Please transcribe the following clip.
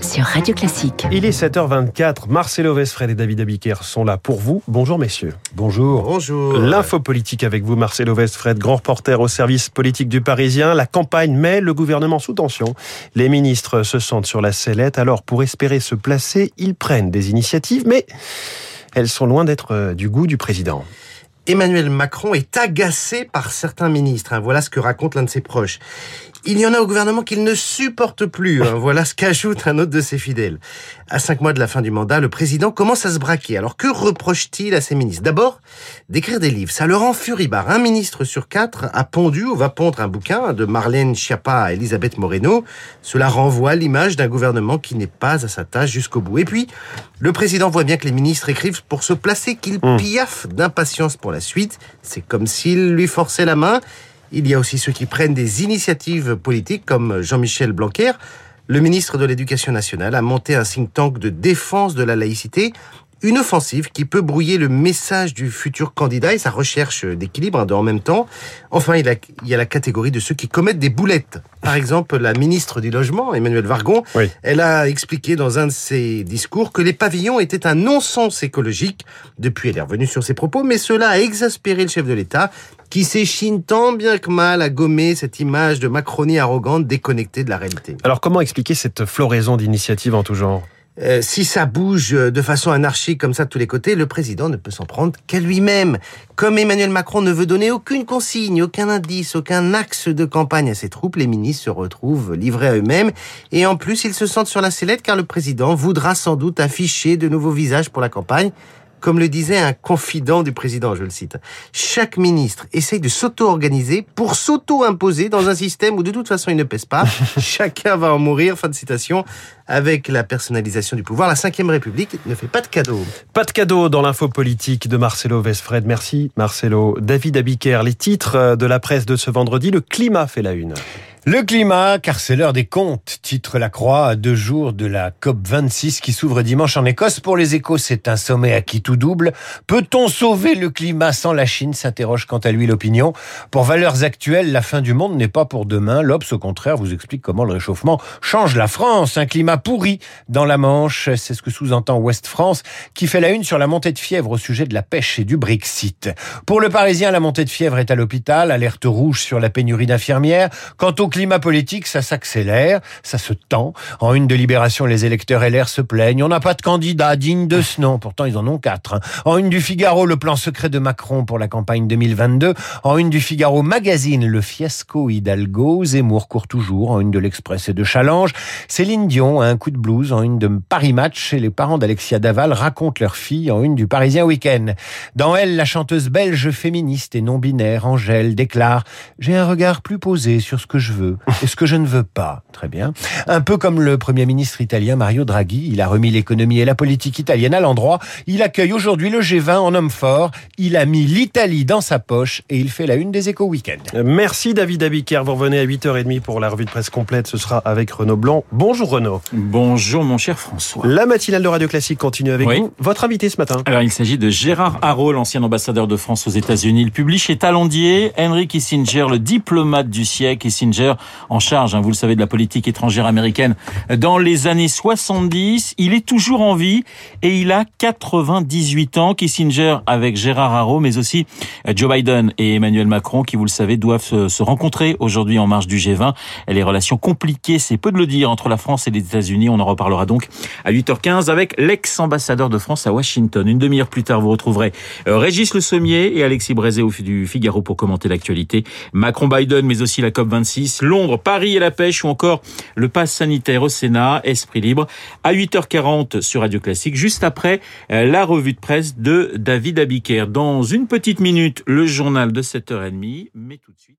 Sur Radio Classique. Il est 7h24. Marcelo Vesfred et David Abiker sont là pour vous. Bonjour messieurs. Bonjour. Bonjour. L'info politique avec vous, Marcelo Vesfred, grand reporter au service politique du Parisien. La campagne met le gouvernement sous tension. Les ministres se sentent sur la sellette. Alors, pour espérer se placer, ils prennent des initiatives, mais elles sont loin d'être euh, du goût du président. Emmanuel Macron est agacé par certains ministres. hein. Voilà ce que raconte l'un de ses proches. Il y en a au gouvernement qu'il ne supporte plus. hein. Voilà ce qu'ajoute un autre de ses fidèles. À cinq mois de la fin du mandat, le président commence à se braquer. Alors que reproche-t-il à ses ministres? D'abord, d'écrire des livres. Ça le rend furibard. Un ministre sur quatre a pondu ou va pondre un bouquin de Marlène Schiappa à Elisabeth Moreno. Cela renvoie l'image d'un gouvernement qui n'est pas à sa tâche jusqu'au bout. Et puis, le président voit bien que les ministres écrivent pour se placer, qu'il piaffe d'impatience pour la suite. C'est comme s'il lui forçait la main. Il y a aussi ceux qui prennent des initiatives politiques, comme Jean-Michel Blanquer. Le ministre de l'Éducation nationale a monté un think tank de défense de la laïcité, une offensive qui peut brouiller le message du futur candidat et sa recherche d'équilibre hein, en même temps. Enfin, il, y a la catégorie de ceux qui commettent des boulettes. Par exemple, la ministre du Logement, Emmanuel Vargon, Oui. elle a expliqué dans un de ses discours que les pavillons étaient un non-sens écologique. Depuis, elle est revenue sur ses propos, mais cela a exaspéré le chef de l'État, qui s'échine tant bien que mal à gommer cette image de Macronie arrogante déconnectée de la réalité. Alors, comment expliquer cette floraison d'initiatives en tout genre? Euh, si ça bouge de façon anarchique comme ça de tous les côtés, le président ne peut s'en prendre qu'à lui-même. Comme Emmanuel Macron ne veut donner aucune consigne, aucun indice, aucun axe de campagne à ses troupes, les ministres se retrouvent livrés à eux-mêmes. Et en plus, ils se sentent sur la sellette car le président voudra sans doute afficher de nouveaux visages pour la campagne. Comme le disait un confident du président, je le cite, chaque ministre essaye de s'auto-organiser pour s'auto-imposer dans un système où de toute façon il ne pèse pas. Chacun va en mourir, fin de citation. Avec la personnalisation du pouvoir, la Ve République ne fait pas de cadeaux. Pas de cadeau dans l'info politique de Marcelo Vesfred. Merci Marcelo. David Abiker, les titres de la presse de ce vendredi. Le climat fait la une. Le climat, car c'est l'heure des comptes, titre la Croix à deux jours de la COP26 qui s'ouvre dimanche en Écosse. Pour les échos, c'est un sommet à qui tout double. Peut-on sauver le climat sans la Chine s'interroge quant à lui l'opinion. Pour valeurs actuelles, la fin du monde n'est pas pour demain. L'Obs, au contraire, vous explique comment le réchauffement change la France. Un climat pourri dans la Manche, c'est ce que sous-entend Ouest France, qui fait la une sur la montée de fièvre au sujet de la pêche et du Brexit. Pour le Parisien, la montée de fièvre est à l'hôpital, alerte rouge sur la pénurie d'infirmières. Climat politique, ça s'accélère, ça se tend. En une de Libération, les électeurs LR se plaignent. On n'a pas de candidat digne de ce nom. Pourtant, ils en ont quatre. hein. En une du Figaro, le plan secret de Macron pour la campagne 2022. En une du Figaro Magazine, le fiasco Hidalgo. Zemmour court toujours. En une de l'Express et de Challenge. Céline Dion a un coup de blues. En une de Paris Match. Et les parents d'Alexia Daval racontent leur fille en une du Parisien Week-end. Dans elle, la chanteuse belge féministe et non binaire, Angèle, déclare J'ai un regard plus posé sur ce que je veux et ce que je ne veux pas. Très bien. Un peu comme le Premier ministre italien Mario Draghi, il a remis l'économie et la politique italienne à l'endroit. Il accueille aujourd'hui le G20 en homme fort. Il a mis l'Italie dans sa poche et il fait la une des échos week-end. Merci David Abiker. Vous revenez à 8h30 pour la revue de presse complète. Ce sera avec Renaud Blanc. Bonjour Renaud. Bonjour mon cher François. La matinale de Radio Classique continue avec Oui. vous. Votre invité ce matin Alors il s'agit de Gérard Haro, l'ancien ambassadeur de France aux États-Unis. Il publie chez Talendier Henry Kissinger, le diplomate du siècle. Kissinger en charge, hein, vous le savez, de la politique étrangère américaine dans les années 70. Il est toujours en vie et il a 98 ans. Kissinger avec Gérard Haro, mais aussi euh, Joe Biden et Emmanuel Macron, qui vous le savez, doivent se, rencontrer aujourd'hui en marge du G20. Et les relations compliquées, c'est peu de le dire, entre la France et les États-Unis. On en reparlera donc à 8h15 avec l'ex-ambassadeur de France à Washington. Une demi-heure plus tard, vous retrouverez euh, Régis Le Sommier et Alexis Brézé du Figaro pour commenter l'actualité. Macron-Biden, mais aussi la COP26, Londres, Paris et la pêche ou encore le pass sanitaire au Sénat, Esprit libre, à 8h40 sur Radio Classique, juste après euh, la revue de presse de David Abiker. Dans une petite minute, le journal de 7h30, mais tout de suite.